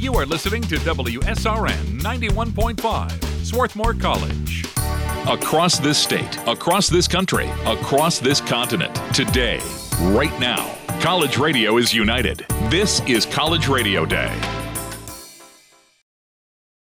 You are listening to WSRN 91.5, Swarthmore College. Across this state, across this country, across this continent, today, right now, college radio is united. This is College Radio Day.